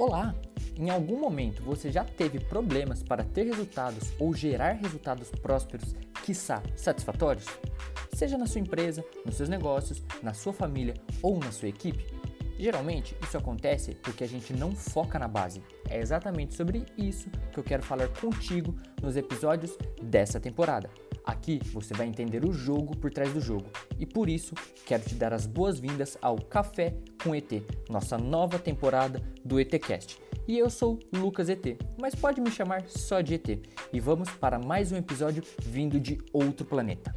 Olá! Em algum momento você já teve problemas para ter resultados ou gerar resultados prósperos, quiçá satisfatórios? Seja na sua empresa, nos seus negócios, na sua família ou na sua equipe? Geralmente isso acontece porque a gente não foca na base. É exatamente sobre isso que eu quero falar contigo nos episódios dessa temporada. Aqui você vai entender o jogo por trás do jogo e por isso quero te dar as boas-vindas ao Café com ET, nossa nova temporada do ETcast. E eu sou Lucas ET, mas pode me chamar só de ET. E vamos para mais um episódio vindo de outro planeta.